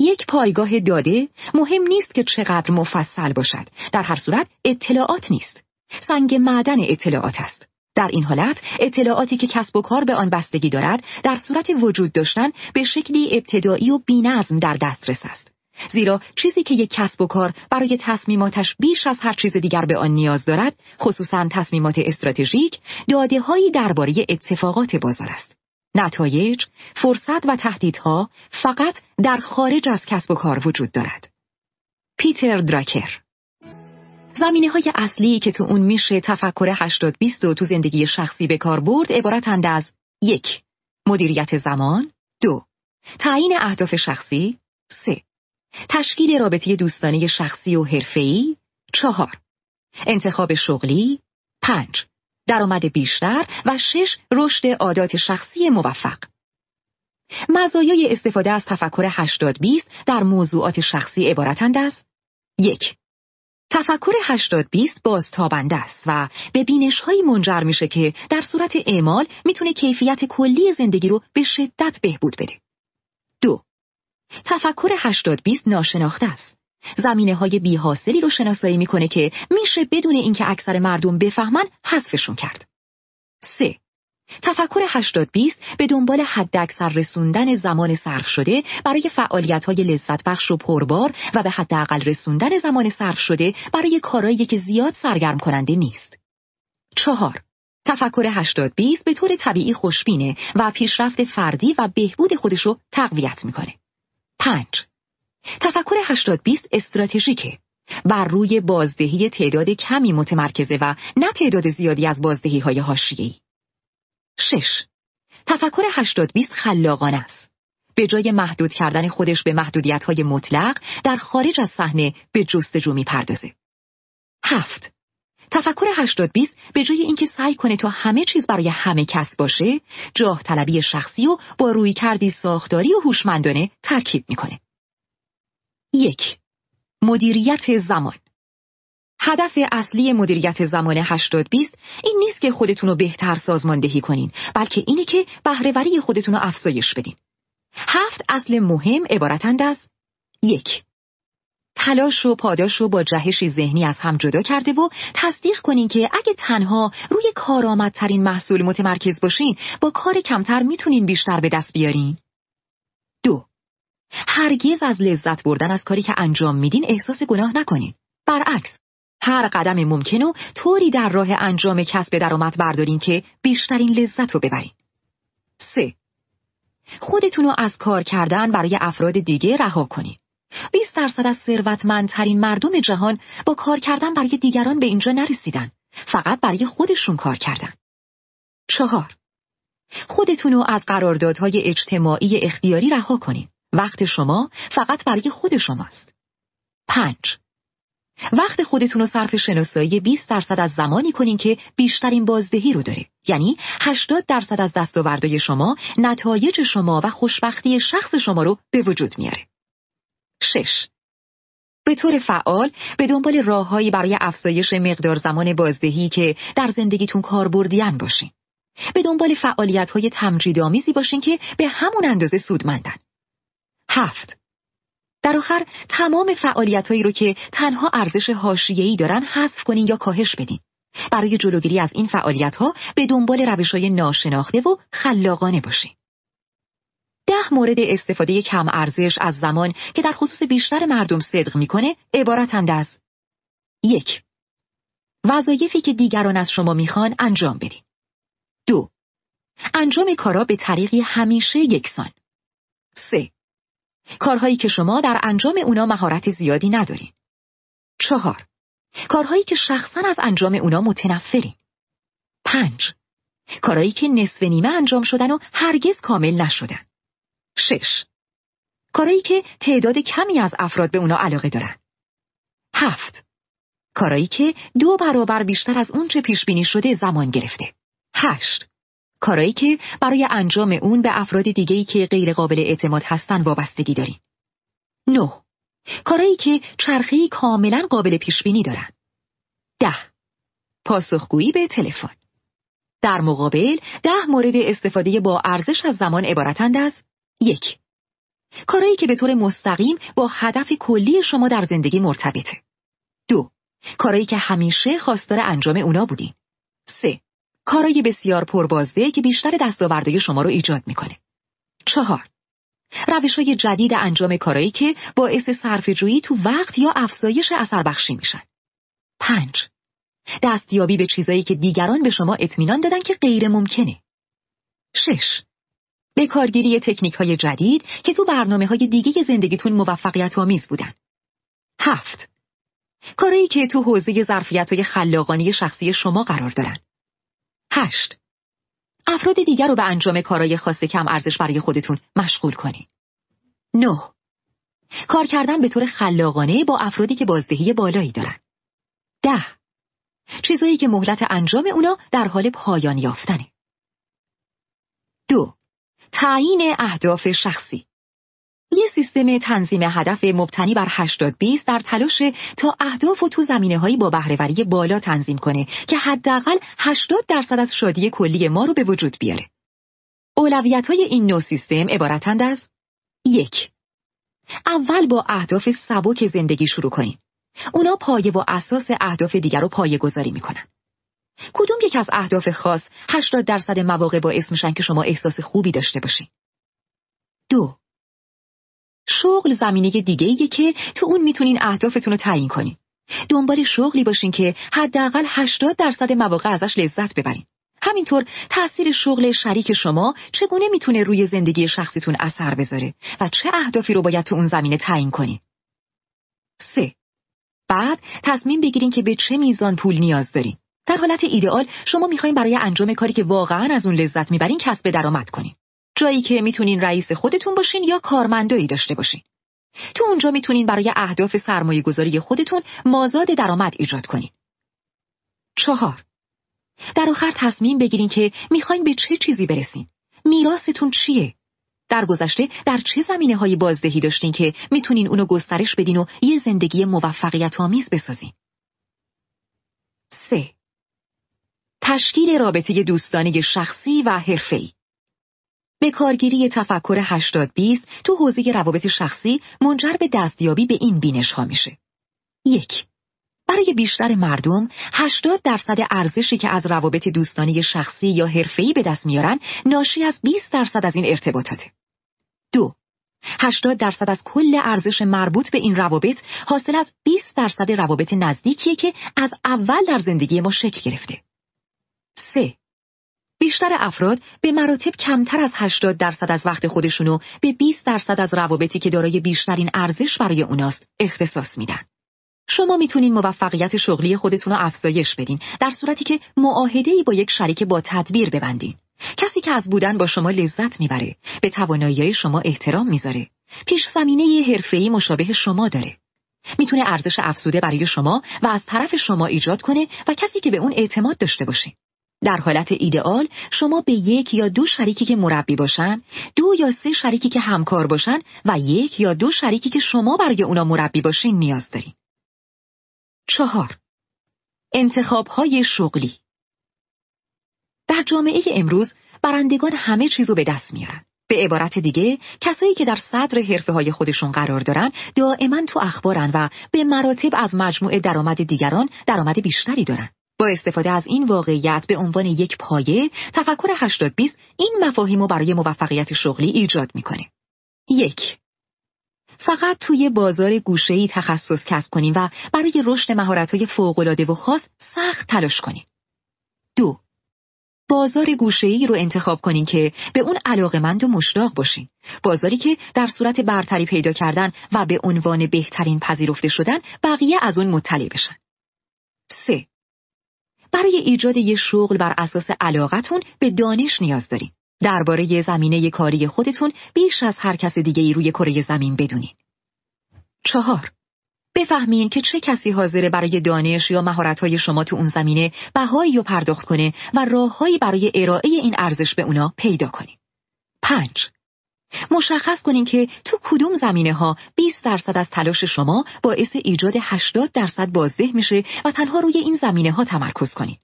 یک پایگاه داده مهم نیست که چقدر مفصل باشد. در هر صورت اطلاعات نیست. سنگ معدن اطلاعات است. در این حالت اطلاعاتی که کسب و کار به آن بستگی دارد در صورت وجود داشتن به شکلی ابتدایی و بینظم در دسترس است. زیرا چیزی که یک کسب و کار برای تصمیماتش بیش از هر چیز دیگر به آن نیاز دارد خصوصا تصمیمات استراتژیک داده هایی درباره اتفاقات بازار است نتایج فرصت و تهدیدها فقط در خارج از کسب و کار وجود دارد. پیتر دراکر. زمینه های اصلی که تو اون میشه تفکر 80 20 و تو زندگی شخصی به کار برد عبارتند از یک مدیریت زمان دو تعیین اهداف شخصی سه تشکیل رابطه دوستانه شخصی و حرفه‌ای چهار انتخاب شغلی پنج درآمد بیشتر و شش رشد عادات شخصی موفق مزایای استفاده از تفکر 80 20 در موضوعات شخصی عبارتند از یک تفکر 80 20 بازتابنده است و به بینش هایی منجر میشه که در صورت اعمال می‌تونه کیفیت کلی زندگی رو به شدت بهبود بده. دو تفکر 80 20 ناشناخته است. زمینه های بی حاصلی رو شناسایی می‌کنه که میشه بدون اینکه اکثر مردم بفهمن حذفشون کرد. 3. تفکر 80 20 به دنبال حد اکثر رسوندن زمان صرف شده برای فعالیت های لذت بخش و پربار و به حداقل رسوندن زمان صرف شده برای کارهایی که زیاد سرگرم کننده نیست. 4. تفکر 80 20 به طور طبیعی خوشبینه و پیشرفت فردی و بهبود خودش رو تقویت می‌کنه. 5. تفکر 80 20 استراتژیکه بر روی بازدهی تعداد کمی متمرکزه و نه تعداد زیادی از بازدهی های حاشیه‌ای. 6. تفکر 80 20 خلاقانه است. به جای محدود کردن خودش به محدودیت های مطلق در خارج از صحنه به جستجو می‌پردازه. 7. تفکر 80 20 به جای اینکه سعی کنه تا همه چیز برای همه کس باشه، جاه طلبی شخصی و با روی کردی ساختاری و هوشمندانه ترکیب می‌کنه. یک مدیریت زمان هدف اصلی مدیریت زمان 80 20 این نیست که خودتون رو بهتر سازماندهی کنین بلکه اینه که بهرهوری خودتون رو افزایش بدین. هفت اصل مهم عبارتند از یک تلاش و پاداش رو با جهشی ذهنی از هم جدا کرده و تصدیق کنین که اگه تنها روی کارآمدترین محصول متمرکز باشین با کار کمتر می‌تونین بیشتر به دست بیارین. هرگز از لذت بردن از کاری که انجام میدین احساس گناه نکنین. برعکس هر قدم ممکن و طوری در راه انجام کسب درآمد بردارین که بیشترین لذت رو ببرین. 3. خودتون رو از کار کردن برای افراد دیگه رها کنین. 20 درصد از ثروتمندترین مردم جهان با کار کردن برای دیگران به اینجا نرسیدن. فقط برای خودشون کار کردن. چهار خودتون رو از قراردادهای اجتماعی اختیاری رها کنین. وقت شما فقط برای خود شماست. پنج وقت خودتون رو صرف شناسایی 20 درصد از زمانی کنین که بیشترین بازدهی رو داره. یعنی 80 درصد از دستاوردهای شما، نتایج شما و خوشبختی شخص شما رو به وجود میاره. 6. به طور فعال به دنبال راههایی برای افزایش مقدار زمان بازدهی که در زندگیتون کاربردیان باشین. به دنبال فعالیت های تمجیدآمیزی باشین که به همون اندازه سودمندن. هفت در آخر تمام فعالیت هایی رو که تنها ارزش حاشیه‌ای دارن حذف کنین یا کاهش بدین. برای جلوگیری از این فعالیت ها به دنبال روش های ناشناخته و خلاقانه باشین. ده مورد استفاده کم ارزش از زمان که در خصوص بیشتر مردم صدق می‌کنه عبارتند از یک وظایفی که دیگران از شما می‌خوان انجام بدین. دو انجام کارا به طریقی همیشه یکسان. سه کارهایی که شما در انجام اونا مهارت زیادی ندارین. چهار کارهایی که شخصا از انجام اونا متنفرین. پنج کارهایی که نصف نیمه انجام شدن و هرگز کامل نشدن. شش کارهایی که تعداد کمی از افراد به اونا علاقه دارن. هفت کارایی که دو برابر بیشتر از اون چه پیش بینی شده زمان گرفته. هشت کارایی که برای انجام اون به افراد دیگهی که غیر قابل اعتماد هستن وابستگی دارین. 9. کارایی که چرخه‌ای کاملا قابل پیش بینی دارن. 10. پاسخگویی به تلفن. در مقابل ده مورد استفاده با ارزش از زمان عبارتند از یک کارایی که به طور مستقیم با هدف کلی شما در زندگی مرتبطه. دو کارایی که همیشه خواستار انجام اونا بودین. سه کارای بسیار پربازده که بیشتر دستاوردهای شما رو ایجاد می‌کنه. چهار روش های جدید انجام کارایی که باعث صرفه‌جویی تو وقت یا افزایش اثر بخشی میشن. پنج دستیابی به چیزایی که دیگران به شما اطمینان دادن که غیر ممکنه. شش به کارگیری تکنیک های جدید که تو برنامه های دیگه زندگیتون موفقیت آمیز بودن. هفت کارایی که تو حوزه ظرفیت های خلاقانی شخصی شما قرار دارن. هشت افراد دیگر رو به انجام کارهای خاص کم ارزش برای خودتون مشغول کنید. 9. کار کردن به طور خلاقانه با افرادی که بازدهی بالایی دارن. 10. چیزایی که مهلت انجام اونا در حال پایان یافتنه. دو تعیین اهداف شخصی یه سیستم تنظیم هدف مبتنی بر 80 20 در تلاش تا اهداف و تو زمینه هایی با بهرهوری بالا تنظیم کنه که حداقل 80 درصد از شادی کلی ما رو به وجود بیاره. اولویت های این نوع سیستم عبارتند از یک اول با اهداف سبک زندگی شروع کنیم. اونا پایه و اساس اهداف دیگر رو پایه گذاری می‌کنن. کدوم یک از اهداف خاص 80 درصد مواقع باعث میشن که شما احساس خوبی داشته باشین؟ دو شغل زمینه دیگه ایه که تو اون می‌تونین اهدافتون رو تعیین کنین. دنبال شغلی باشین که حداقل 80 درصد مواقع ازش لذت ببرین. همینطور تأثیر شغل شریک شما چگونه می‌تونه روی زندگی شخصیتون اثر بذاره و چه اهدافی رو باید تو اون زمینه تعیین کنین. 3. بعد تصمیم بگیرین که به چه میزان پول نیاز دارین. در حالت ایدئال شما می‌خواین برای انجام کاری که واقعا از اون لذت می‌برین کسب درآمد کنین. جایی که می‌تونین رئیس خودتون باشین یا کارمندایی داشته باشین. تو اونجا می‌تونین برای اهداف سرمایه گذاری خودتون مازاد درآمد ایجاد کنین. چهار در آخر تصمیم بگیرین که می‌خواین به چه چیزی برسین. میراستون چیه؟ در گذشته در چه زمینه های بازدهی داشتین که می‌تونین اونو گسترش بدین و یه زندگی موفقیت آمیز بسازین؟ سه تشکیل رابطه دوستانی شخصی و حرفه‌ای به کارگیری تفکر 80 20 تو حوزه روابط شخصی منجر به دستیابی به این بینش ها میشه. یک برای بیشتر مردم 80 درصد ارزشی که از روابط دوستانی شخصی یا حرفه‌ای به دست میارن ناشی از 20 درصد از این ارتباطاته. دو 80 درصد از کل ارزش مربوط به این روابط حاصل از 20 درصد روابط نزدیکیه که از اول در زندگی ما شکل گرفته. 3. بیشتر افراد به مراتب کمتر از 80 درصد از وقت خودشونو به 20 درصد از روابطی که دارای بیشترین ارزش برای اوناست اختصاص میدن. شما می‌تونین موفقیت شغلی خودتون رو افزایش بدین در صورتی که معاهده‌ای با یک شریک با تدبیر ببندین. کسی که از بودن با شما لذت می‌بره، به توانایی شما احترام می‌ذاره، پیش زمینه حرفه‌ای مشابه شما داره. می‌تونه ارزش افزوده برای شما و از طرف شما ایجاد کنه و کسی که به اون اعتماد داشته باشه. در حالت ایدئال شما به یک یا دو شریکی که مربی باشن، دو یا سه شریکی که همکار باشن و یک یا دو شریکی که شما برای اونا مربی باشین نیاز دارین. چهار انتخاب های شغلی در جامعه امروز برندگان همه چیزو به دست میارن. به عبارت دیگه کسایی که در صدر حرفه های خودشون قرار دارن دائما تو اخبارن و به مراتب از مجموعه درآمد دیگران درآمد بیشتری دارن. استفاده از این واقعیت به عنوان یک پایه تفکر 80 20 این مفاهیم رو برای موفقیت شغلی ایجاد می‌کنه. یک فقط توی بازار گوشه‌ای تخصص کسب کنیم و برای رشد مهارت‌های فوق‌العاده و خاص سخت تلاش کنیم. دو بازار گوشه‌ای رو انتخاب کنین که به اون علاقمند و مشتاق باشین. بازاری که در صورت برتری پیدا کردن و به عنوان بهترین پذیرفته شدن بقیه از اون مطلع بشن. 3. برای ایجاد یه شغل بر اساس علاقتون به دانش نیاز دارین. درباره زمینه کاری خودتون بیش از هر کس دیگه ای روی کره زمین بدونین. چهار بفهمین که چه کسی حاضره برای دانش یا مهارت‌های شما تو اون زمینه بهایی رو پرداخت کنه و راههایی برای ارائه این ارزش به اونا پیدا کنین. 5. مشخص کنین که تو کدوم زمینه ها 20 درصد از تلاش شما باعث ایجاد 80 درصد بازده میشه و تنها روی این زمینه ها تمرکز کنین.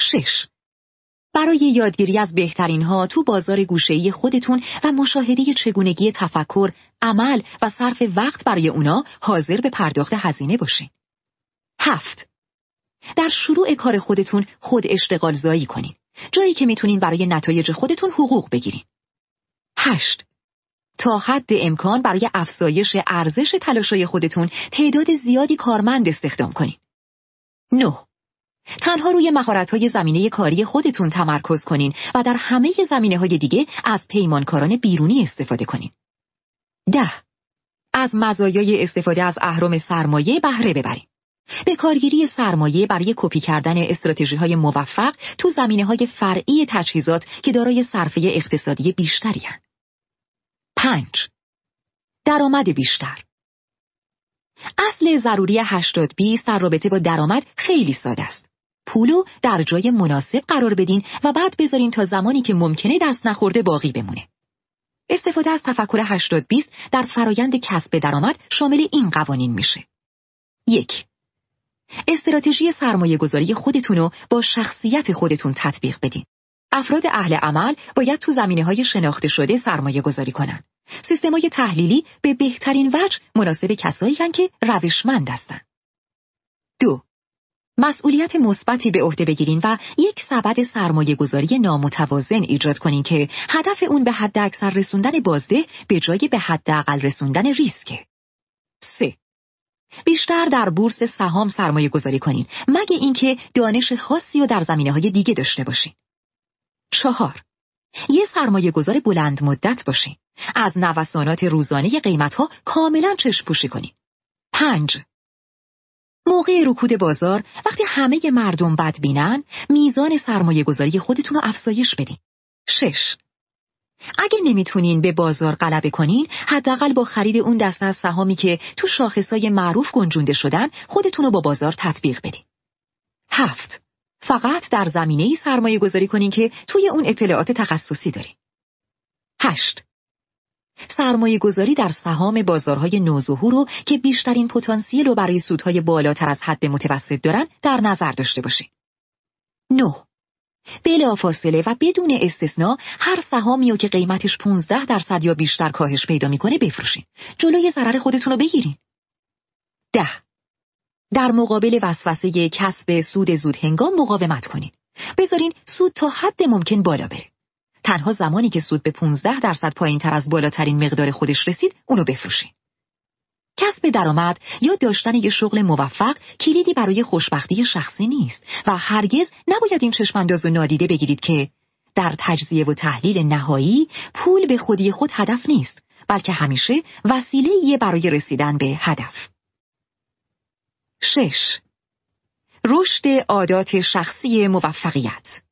6. برای یادگیری از بهترین ها تو بازار گوشه‌ای خودتون و مشاهده چگونگی تفکر، عمل و صرف وقت برای اونا حاضر به پرداخت هزینه باشین. هفت در شروع کار خودتون خود اشتغال زایی کنین. جایی که می‌تونین برای نتایج خودتون حقوق بگیرین. هشت تا حد امکان برای افزایش ارزش تلاشای خودتون تعداد زیادی کارمند استخدام کنین. 9. تنها روی مهارت‌های زمینه کاری خودتون تمرکز کنین و در همه زمینه های دیگه از پیمانکاران بیرونی استفاده کنین. ده از مزایای استفاده از اهرم سرمایه بهره ببرین. به کارگیری سرمایه برای کپی کردن استراتژی های موفق تو زمینه های فرعی تجهیزات که دارای صرفه اقتصادی بیشتری هن. پنج درآمد بیشتر اصل ضروری 80 20 در رابطه با درآمد خیلی ساده است. پولو در جای مناسب قرار بدین و بعد بذارین تا زمانی که ممکنه دست نخورده باقی بمونه. استفاده از تفکر 80 20 در فرایند کسب درآمد شامل این قوانین میشه. یک استراتژی سرمایه گذاری خودتون رو با شخصیت خودتون تطبیق بدین. افراد اهل عمل باید تو زمینه های شناخته شده سرمایه گذاری کنن. سیستم های تحلیلی به بهترین وجه مناسب کسایی که روشمند هستند. دو مسئولیت مثبتی به عهده بگیرین و یک سبد سرمایه گذاری نامتوازن ایجاد کنین که هدف اون به حد اکثر رسوندن بازده به جای به حداقل رسوندن ریسکه. 3. بیشتر در بورس سهام سرمایه گذاری کنین مگه اینکه دانش خاصی و در زمینه های دیگه داشته باشین. چهار یه سرمایه گذار بلند مدت باشین. از نوسانات روزانه قیمت ها کاملا چشم پوشی کنین. پنج موقع رکود بازار وقتی همه مردم بد بینن میزان سرمایه گذاری خودتون رو افزایش بدین. شش اگه نمی‌تونین به بازار غلبه کنین حداقل با خرید اون دسته از سهامی که تو شاخصای معروف گنجونده شدن خودتون رو با بازار تطبیق بدین. هفت فقط در زمینه ای سرمایه گذاری کنین که توی اون اطلاعات تخصصی دارین. هشت سرمایه گذاری در سهام بازارهای نوظهور رو که بیشترین پتانسیل رو برای سودهای بالاتر از حد متوسط دارن در نظر داشته باشید. 9. بلافاصله و بدون استثنا هر سهامی رو که قیمتش 15 درصد یا بیشتر کاهش پیدا می‌کنه بفروشین. جلوی ضرر خودتون رو بگیرین. 10. در مقابل وسوسه کسب سود زود هنگام مقاومت کنین. بذارین سود تا حد ممکن بالا بره. تنها زمانی که سود به 15 درصد پایین تر از بالاترین مقدار خودش رسید اونو بفروشین. کسب درآمد یا داشتن یه شغل موفق کلیدی برای خوشبختی شخصی نیست و هرگز نباید این چشمانداز و نادیده بگیرید که در تجزیه و تحلیل نهایی پول به خودی خود هدف نیست بلکه همیشه وسیله برای رسیدن به هدف. 6. رشد عادات شخصی موفقیت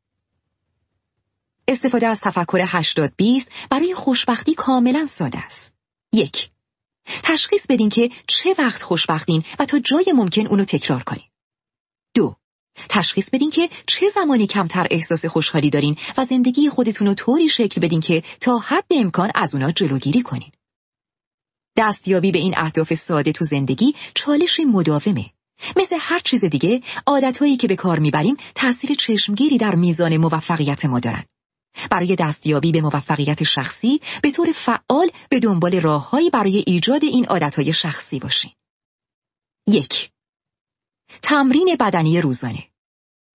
استفاده از تفکر 80 20 برای خوشبختی کاملا ساده است. یک تشخیص بدین که چه وقت خوشبختین و تا جای ممکن اونو تکرار کنین. دو تشخیص بدین که چه زمانی کمتر احساس خوشحالی دارین و زندگی خودتون رو طوری شکل بدین که تا حد امکان از اونا جلوگیری کنین. دستیابی به این اهداف ساده تو زندگی چالش مداومه. مثل هر چیز دیگه عادتهایی که به کار می‌بریم تأثیر چشمگیری در میزان موفقیت ما دارن. برای دستیابی به موفقیت شخصی به طور فعال به دنبال راههایی برای ایجاد این عادتهای شخصی باشین. یک تمرین بدنی روزانه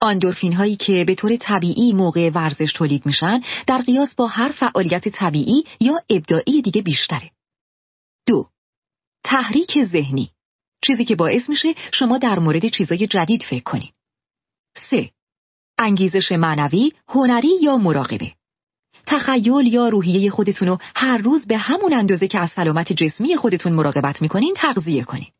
آندورفین هایی که به طور طبیعی موقع ورزش تولید میشن در قیاس با هر فعالیت طبیعی یا ابداعی دیگه بیشتره. دو تحریک ذهنی چیزی که باعث میشه شما در مورد چیزای جدید فکر کنید. سه انگیزش معنوی، هنری یا مراقبه. تخیل یا روحیه خودتون رو هر روز به همون اندازه که از سلامت جسمی خودتون مراقبت می‌کنین تغذیه کنین.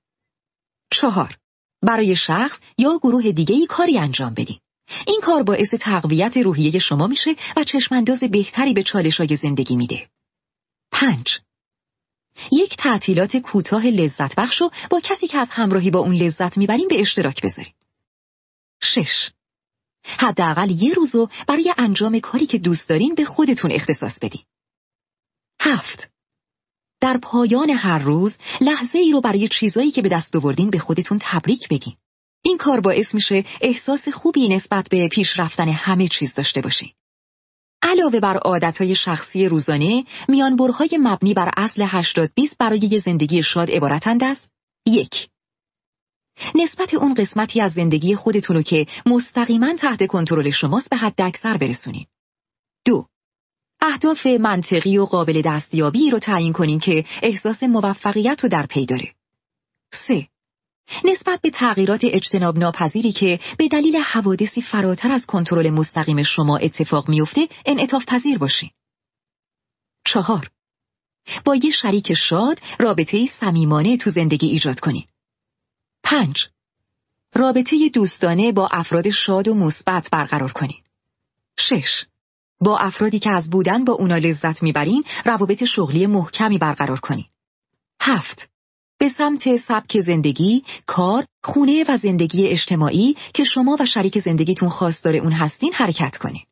چهار برای شخص یا گروه دیگه ای کاری انجام بدین. این کار باعث تقویت روحیه شما میشه و چشمانداز بهتری به چالش های زندگی میده. پنج یک تعطیلات کوتاه لذت بخش رو با کسی که از همراهی با اون لذت می‌برین به اشتراک بذارین. شش حداقل یه روزو برای انجام کاری که دوست دارین به خودتون اختصاص بدین. هفت در پایان هر روز لحظه ای رو برای چیزایی که به دست آوردین به خودتون تبریک بگین. این کار باعث میشه احساس خوبی نسبت به پیش رفتن همه چیز داشته باشین. علاوه بر عادتهای شخصی روزانه، میانبرهای مبنی بر اصل 80 20 برای زندگی شاد عبارتند است: یک نسبت اون قسمتی از زندگی خودتونو که مستقیما تحت کنترل شماست به حد اکثر برسونین. دو اهداف منطقی و قابل دستیابی رو تعیین کنین که احساس موفقیت رو در پی داره. 3. نسبت به تغییرات اجتناب ناپذیری که به دلیل حوادثی فراتر از کنترل مستقیم شما اتفاق میفته انعطاف پذیر باشین. چهار با یه شریک شاد رابطه صمیمانه تو زندگی ایجاد کنین. پنج رابطه دوستانه با افراد شاد و مثبت برقرار کنین. شش با افرادی که از بودن با اونا لذت می‌برین روابط شغلی محکمی برقرار کنین. هفت به سمت سبک زندگی، کار، خونه و زندگی اجتماعی که شما و شریک زندگیتون خواستار اون هستین حرکت کنین.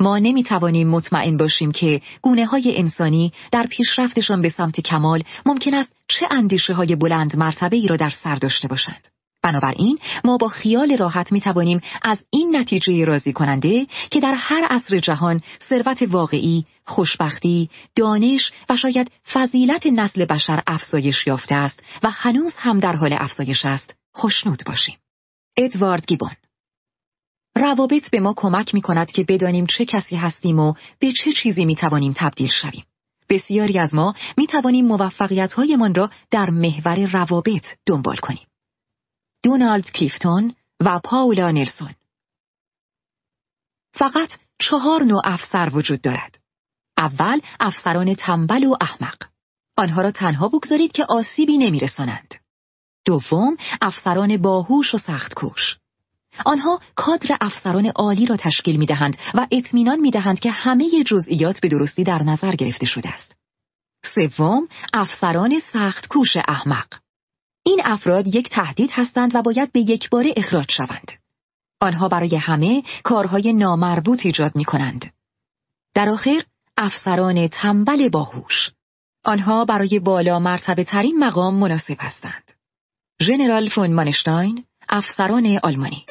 ما نمی توانیم مطمئن باشیم که گونه های انسانی در پیشرفتشان به سمت کمال ممکن است چه اندیشه های بلند مرتبه ای را در سر داشته باشند. بنابراین ما با خیال راحت می توانیم از این نتیجه راضی کننده که در هر عصر جهان ثروت واقعی، خوشبختی، دانش و شاید فضیلت نسل بشر افزایش یافته است و هنوز هم در حال افزایش است، خوشنود باشیم. ادوارد گیبون روابط به ما کمک می کند که بدانیم چه کسی هستیم و به چه چیزی می توانیم تبدیل شویم. بسیاری از ما می توانیم موفقیت هایمان را در محور روابط دنبال کنیم. دونالد کلیفتون و پاولا نلسون فقط چهار نوع افسر وجود دارد. اول افسران تنبل و احمق. آنها را تنها بگذارید که آسیبی نمیرسانند. دوم افسران باهوش و سخت کوش. آنها کادر افسران عالی را تشکیل می دهند و اطمینان می دهند که همه جزئیات به درستی در نظر گرفته شده است. سوم، افسران سخت کوش احمق. این افراد یک تهدید هستند و باید به یک بار اخراج شوند. آنها برای همه کارهای نامربوط ایجاد می کنند. در آخر، افسران تنبل باهوش. آنها برای بالا مرتبه ترین مقام مناسب هستند. ژنرال فون مانشتاین، افسران آلمانی